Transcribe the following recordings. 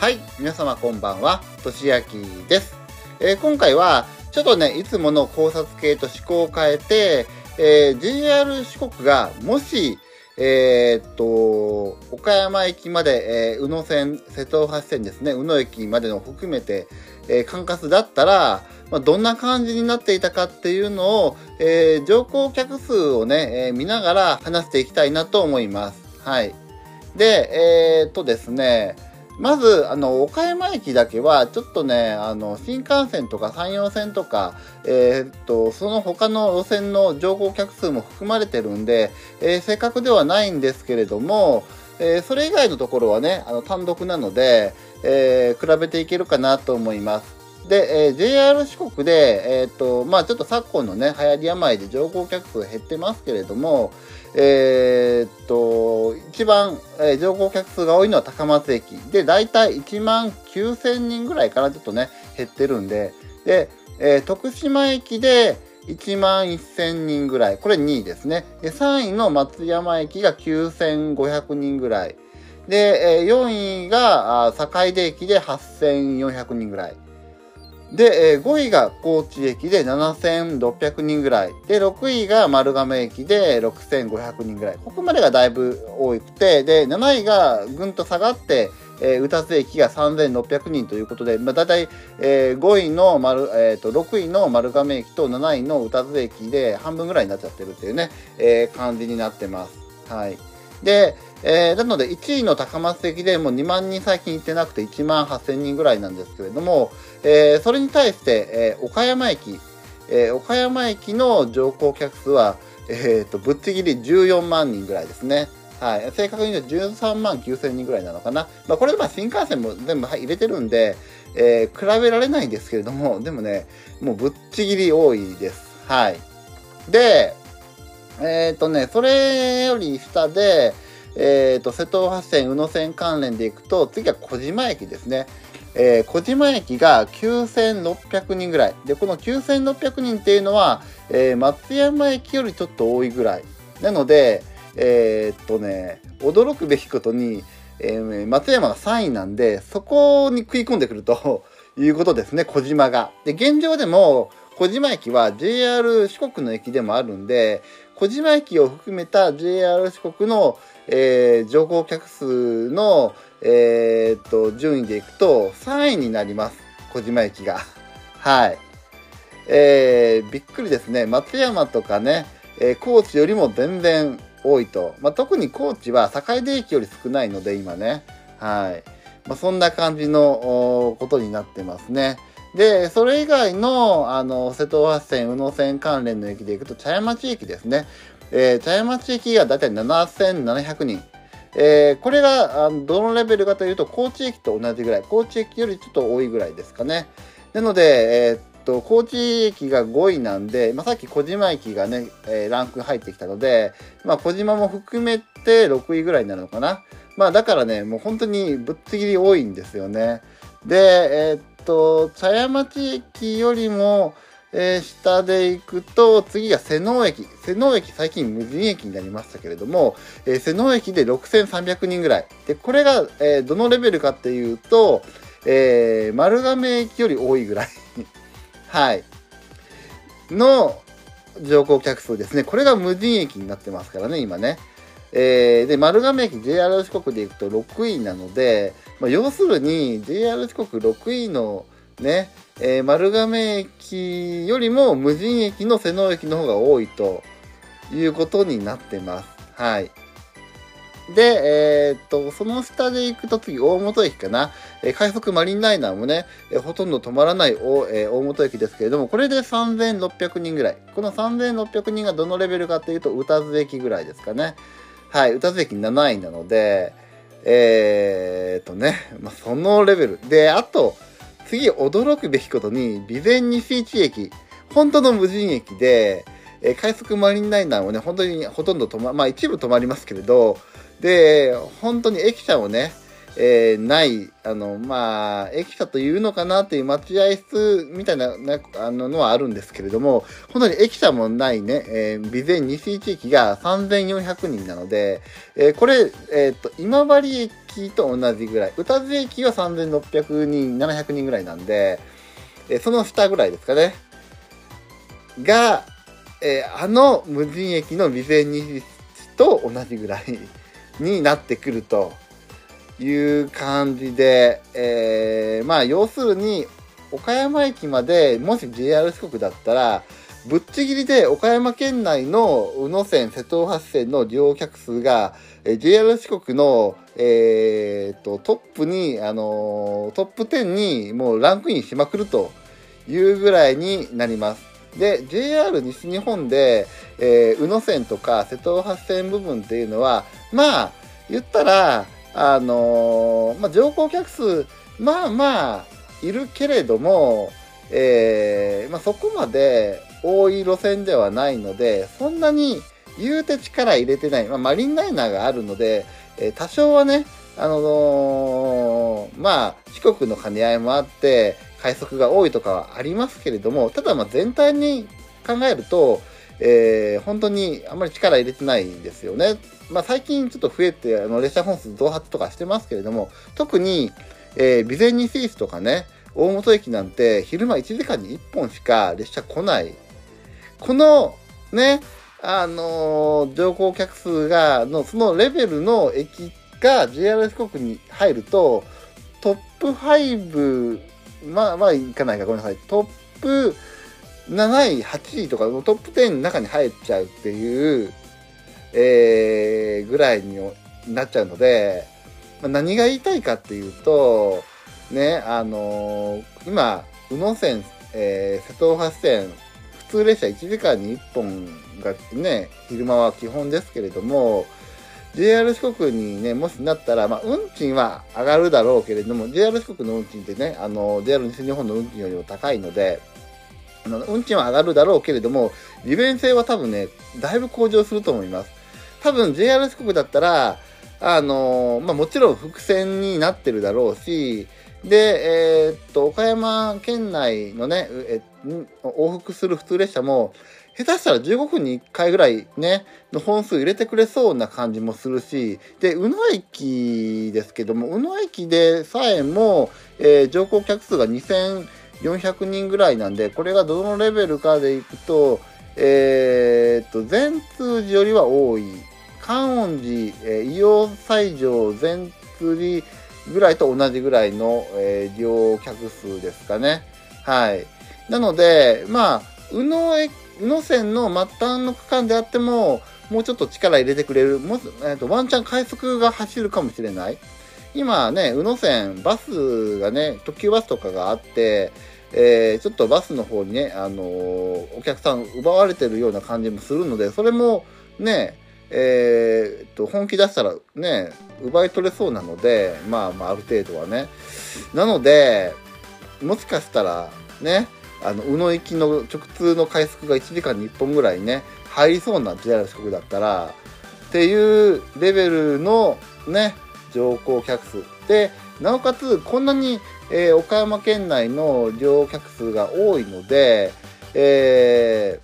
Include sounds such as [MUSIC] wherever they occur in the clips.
はい、皆様こんばんは、としやきです。えー今回は、ちょっとね、いつもの考察系と思考を変えて、えー JR 四国がもし、えーっと、岡山駅まで、えー宇野線、瀬戸大橋線ですね、宇野駅までの含めて、えー管轄だったら、まあ、どんな感じになっていたかっていうのを、えー乗降客数をね、えー見ながら話していきたいなと思います。はい。で、えーっとですね、まず、あの、岡山駅だけは、ちょっとね、あの、新幹線とか山陽線とか、えーっと、その他の路線の乗降客数も含まれてるんで、えー正確ではないんですけれども、えーそれ以外のところはね、あの、単独なので、え比べていけるかなと思います。で、えー JR 四国で、えーっと、まあちょっと昨今のね、流行り病で乗降客数減ってますけれども、えーっと、一番、えー乗降客数が多いのは高松駅。で、だいたい1万9000人ぐらいからちょっとね、減ってるんで、で、えー徳島駅で1万1000人ぐらい。これ2位ですね。で、3位の松山駅が9500人ぐらい。で、えー4位があ坂出駅で8400人ぐらい。で、えー5位が高知駅で7600人ぐらい。で、6位が丸亀駅で6500人ぐらい。ここまでがだいぶ多くて、で、7位がぐんと下がって、えー、宇多津駅が3600人ということで、まあ、だいたい、えー5位の丸、えーと、6位の丸亀駅と7位の宇多津駅で半分ぐらいになっちゃってるっていうね、えー感じになってます。はい。で、えーなので1位の高松駅でもう2万人最近行ってなくて1万8000人ぐらいなんですけれども、えーそれに対して、えー岡山駅、えー岡山駅の乗降客数は、えーと、ぶっちぎり14万人ぐらいですね。はい。正確に言うと13万9000人ぐらいなのかな。まあ、これまあ新幹線も全部入れてるんで、えー比べられないんですけれども、[LAUGHS] でもね、もうぶっちぎり多いです。はい。で、えっ、とね、それより下で、えっ、と、瀬戸大橋線、宇野線関連でいくと、次は小島駅ですね。えー小島駅が9600人ぐらい。で、この9600人っていうのは、えー松山駅よりちょっと多いぐらい。なので、えーっとね、驚くべきことに、えー松山が3位なんで、そこに食い込んでくると [LAUGHS] いうことですね、小島が。で、現状でも、小島駅は JR 四国の駅でもあるんで、小島駅を含めた JR 四国の、えー乗降客数の、えーっと、順位でいくと3位になります。小島駅が。[LAUGHS] はい。えーびっくりですね。松山とかね、え高知よりも全然多いと。まあ、特に高知は坂出駅より少ないので、今ね。はい。まあ、そんな感じのことになってますね。で、それ以外の、あの、瀬戸大橋線、宇野線関連の駅で行くと、茶屋町駅ですね。えー茶屋町駅がだいたい7700人。えーこれがあのどのレベルかというと、高知駅と同じぐらい。高知駅よりちょっと多いぐらいですかね。なので、えーっと、高知駅が5位なんで、まあ、さっき小島駅がね、えーランク入ってきたので、まあ、小島も含めて6位ぐらいになるのかな。まあ、だからね、もう本当にぶっちぎり多いんですよね。で、えーっと、茶屋町駅よりも、えー下で行くと、次が瀬能駅。瀬能駅最近無人駅になりましたけれども、えー瀬能駅で6300人ぐらい。で、これが、えーどのレベルかっていうと、えー丸亀駅より多いぐらい。[LAUGHS] はい。の乗降客数ですね。これが無人駅になってますからね、今ね。えーで、丸亀駅 JR 四国で行くと6位なので、まあ、要するに JR 四国6位のね、えー丸亀駅よりも無人駅の瀬能駅の方が多いということになってます。はい。で、えーっと、その下で行くと次、大本駅かな。えー快速マリンライナーもね、えーほとんど止まらない大,、えー大本駅ですけれども、これで3600人ぐらい。この3600人がどのレベルかっていうと、宇多津駅ぐらいですかね。はい、宇多津駅7位なので、えーっとね、まあ、そのレベル。で、あと、次驚くべきことに、備前西市駅、本当の無人駅で、えー快速マリンライナーもね、本当にほとんど止ま、まあ一部止まりますけれど、で、本当に駅舎をね、えーない、あの、まあ、駅舎というのかなっていう待合室みたいな、なあののはあるんですけれども、本当に駅舎もないね、えー備前西地域が3400人なので、えーこれ、えっ、と、今治駅駅と同じぐらい。宇多津駅は3600人、700人ぐらいなんで、えその下ぐらいですかね。が、えー、あの無人駅の備前西と同じぐらいになってくるという感じで、えー、まあ要するに岡山駅までもし JR 四国だったらぶっちぎりで岡山県内の宇野線瀬戸八線の利用客数が、えー、JR 四国の、えーと、トップに、あのー、トップ10にもうランクインしまくるというぐらいになります。で JR 西日本で、えー、宇野線とか瀬戸八線部分っていうのはまあ言ったらあのー、まあ、乗降客数まあまあいるけれども、えーまあ、そこまで多い路線ではないのでそんなに言うて力入れてない、まあ、マリンライナーがあるので、え、多少はねあのー、まあ四国の兼ね合いもあって快速が多いとかはありますけれども、ただまあ全体に考えると、えー、本当にあんまり力入れてないんですよね。まあ、最近ちょっと増えて、あの列車本数増発とかしてますけれども、特に、えー、備前西スとかね、大本駅なんて昼間1時間に1本しか列車来ない。このね、あのー、乗降客数が、の、そのレベルの駅が JR 四国に入ると、トップ5まあまあいかないかごめんなさい。トップ7位8位とかトップ10の中に入っちゃうっていう、えー、ぐらいになっちゃうので、まあ、何が言いたいかっていうとねあのー、今宇野線、えー、瀬戸大橋線通列車1時間に1本がね昼間は基本ですけれども JR 四国にね、もしなったら、まあ、運賃は上がるだろうけれども、JR 四国の運賃ってね、あの、JR 西日本の運賃よりも高いので、あの運賃は上がるだろうけれども、利便性は多分ね、だいぶ向上すると思います。多分 JR 四国だったら、あの、まあ、もちろん伏線になってるだろうし、で、えー、っと、岡山県内のね、えっ往復する普通列車も、下手したら15分に1回ぐらいね、の本数入れてくれそうな感じもするし、で、宇野駅ですけども、宇野駅でさえも、えー、乗降客数が2400人ぐらいなんで、これがどのレベルかでいくと、えー、っと、全通寺よりは多い。観音寺、えー、伊予西条全通寺ぐらいと同じぐらいの、えー、利用客数ですかね。はい。なので、まあ、宇野宇野線の末端の区間であっても、もうちょっと力入れてくれる、もえーと、ワンチャン快速が走るかもしれない。今ね、宇野線、バスがね、特急バスとかがあって、えー、ちょっとバスの方にね、あのー、お客さん奪われてるような感じもするので、それもね、えー、と、本気出したらね、奪い取れそうなので、まあまあ、ある程度はね。なので、もしかしたら、ね、あの宇野行きの直通の快速が1時間に1本ぐらいね入りそうな JR 四国だったらっていうレベルのね乗降客数でなおかつこんなに、えー、岡山県内の乗客数が多いので、え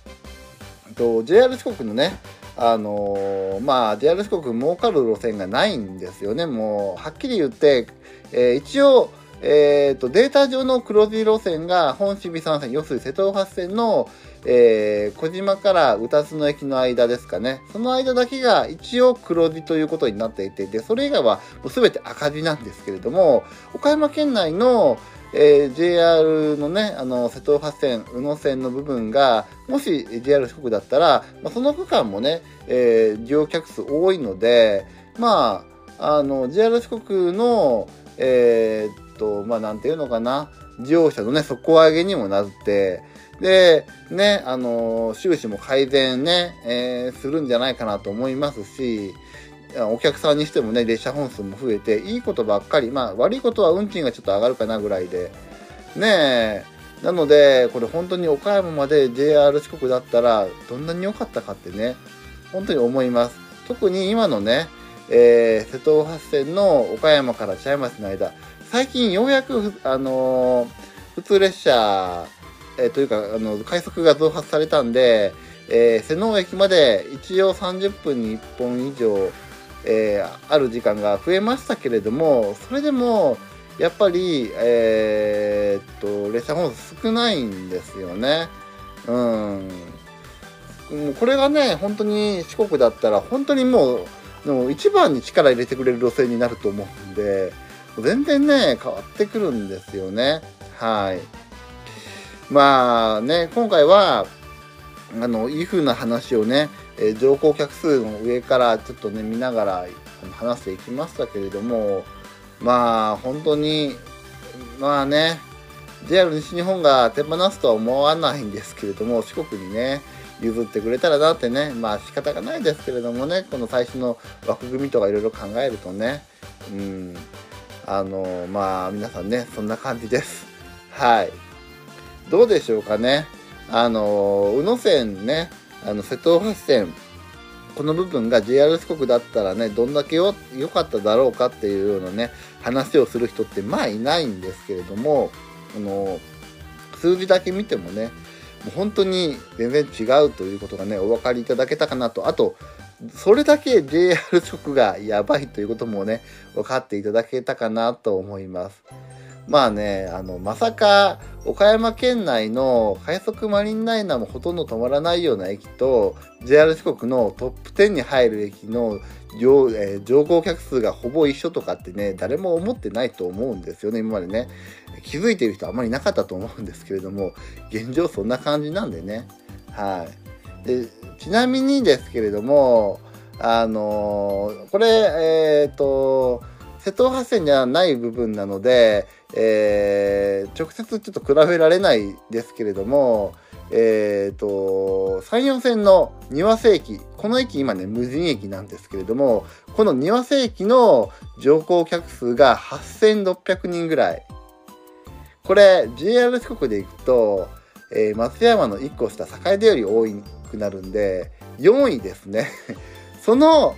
ー、と JR 四国のねあのー、まあ JR 四国儲かる路線がないんですよね。もうはっきり言って、えー、一応えーと、データ上の黒字路線が本渋三線、要するに瀬戸大橋線の、えー、小島から宇多津の駅の間ですかね。その間だけが一応黒字ということになっていて、で、それ以外はもう全て赤字なんですけれども、岡山県内の、えー、JR のね、あの、瀬戸大橋線、宇野線の部分が、もし JR 四国だったら、まあ、その区間もね、えー、利用客数多いので、まあ、あの、JR 四国の、えー、と、まあ、なんていうのかな、事業者のね、底上げにもなって、で、ね、あの収支も改善ね、えー、するんじゃないかなと思いますし、お客さんにしてもね、列車本数も増えて、いいことばっかり、まあ、悪いことは運賃がちょっと上がるかなぐらいで、ねえ、なので、これ本当に岡山まで JR 四国だったら、どんなに良かったかってね、本当に思います。特に今のね、えー、瀬戸大橋線の岡山から茶屋町の間、最近ようやく、あの、普通列車、え、というか、あの、快速が増発されたんで、えー、瀬能駅まで一応30分に1本以上えー、ある時間が増えましたけれどもそれでもやっぱり、えー、っと列車本数少ないんですよね。うん、もうこれがね本当に四国だったら本当にもうでもう一番に力入れてくれる路線になると思うんで全然ね変わってくるんですよね。はいまあね今回はあのいうふうな話をね、えー、乗降客数の上からちょっとね見ながら話していきましたけれどもまあ本当にまあね JR 西日本が手放すとは思わないんですけれども四国にね譲ってくれたらなってねまあ仕方がないですけれどもねこの最初の枠組みとかいろいろ考えるとねうんあのまあ皆さんねそんな感じです。はい。どうでしょうかね。あの宇野線ねあの瀬戸大橋線この部分が JR 四国だったらねどんだけ良かっただろうかっていうようなね話をする人ってまあいないんですけれどもあの数字だけ見てもねもう本当に全然違うということがねお分かりいただけたかなと。あとそれだけ JR 四国がやばいということもね分かっていただけたかなと思います。まあね、あの、まさか岡山県内の快速マリンライナーもほとんど止まらないような駅と JR 四国のトップ10に入る駅の乗,、えー、乗降客数がほぼ一緒とかってね、誰も思ってないと思うんですよね、今までね。気づいてる人あまりなかったと思うんですけれども、現状そんな感じなんでね。はい。で、ちなみにですけれども、あのー、これ、えっ、ー、と、瀬戸大橋線ではない部分なので、えー、直接ちょっと比べられないですけれども、えっ、ー、と、山陽線の庭瀬駅、この駅今ね、無人駅なんですけれども、この庭瀬駅の乗降客数が8600人ぐらい。これ、JR 四国で行くと、えー、松山の1個下、坂出より多いくなるんで、4位ですね。[LAUGHS] その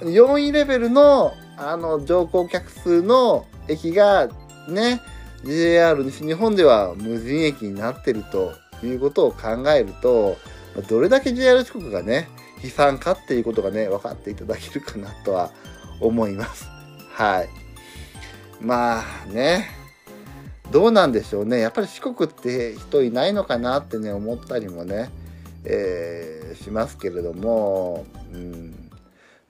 4位レベルのあの乗降客数の駅がね JR 西日本では無人駅になってるということを考えるとどれだけ JR 四国がね悲惨かっていうことがね分かっていただけるかなとは思います。[LAUGHS] はい。まあね。どうなんでしょうね。やっぱり四国って人いないのかなってね思ったりもね、えー、しますけれどもうん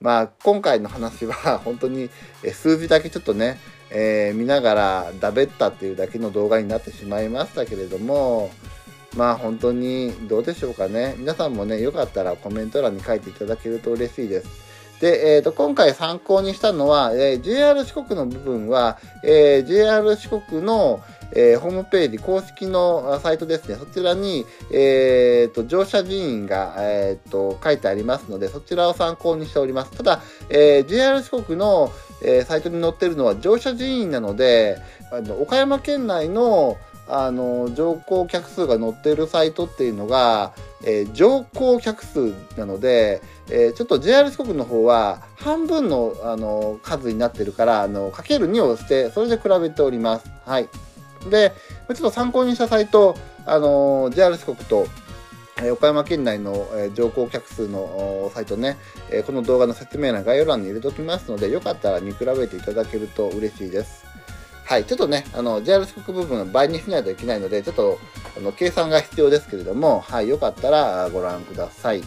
まあ今回の話は [LAUGHS] 本当に数字だけちょっとね、えー、見ながらだべったっていうだけの動画になってしまいましたけれどもまあ本当にどうでしょうかね皆さんもねよかったらコメント欄に書いていただけると嬉しいです。で、えーと、今回参考にしたのは、えー、JR 四国の部分は、えー、JR 四国の、えー、ホームページ、公式のサイトですね、そちらに、えーと、乗車人員が、えーと、書いてありますので、そちらを参考にしております。ただ、えー、JR 四国の、えー、サイトに載ってるのは乗車人員なので、あの岡山県内のあの乗降客数が載っているサイトっていうのが、えー、乗降客数なので、えー、ちょっと JR 四国の方は半分のあの数になってるからあのかける2をしてそれで比べております。はい、でちょっと参考にしたサイト、あの JR 四国と岡山県内の乗降客数のサイトね、この動画の説明欄概要欄に入れておきますので、よかったら見比べていただけると嬉しいです。はい、ちょっとね、あの、JR 四国部分倍にしないといけないので、ちょっと、あの、計算が必要ですけれども、はい、よかったらご覧ください。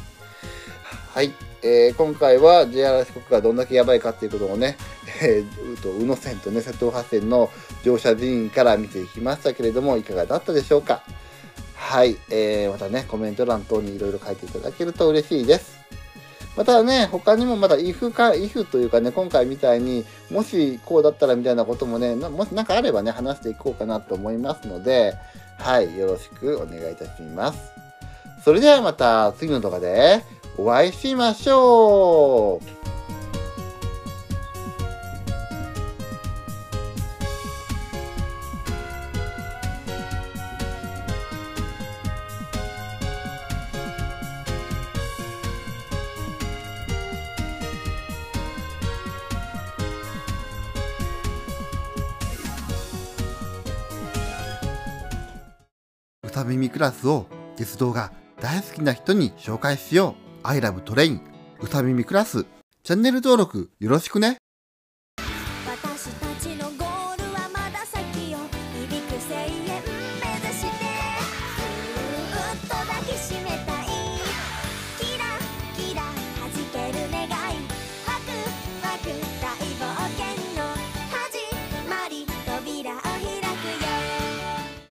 はい、えー、今回は JR 四国がどんだけやばいかっていうことをね、えー、と宇野線とね、瀬戸大橋線の乗車人員から見ていきましたけれども、いかがだったでしょうか？はい、えー、またね、コメント欄等にいろいろ書いていただけると嬉しいです。またね、他にもまだ if か、if というかね、今回みたいに、もしこうだったらみたいなこともね、もし何かあればね、話していこうかなと思いますので、はい、よろしくお願いいたします。それではまた次の動画でお会いしましょう耳クラスを鉄道が大好きな人に紹介しよう。I love train 歌耳クラスチャンネル登録よろしくね。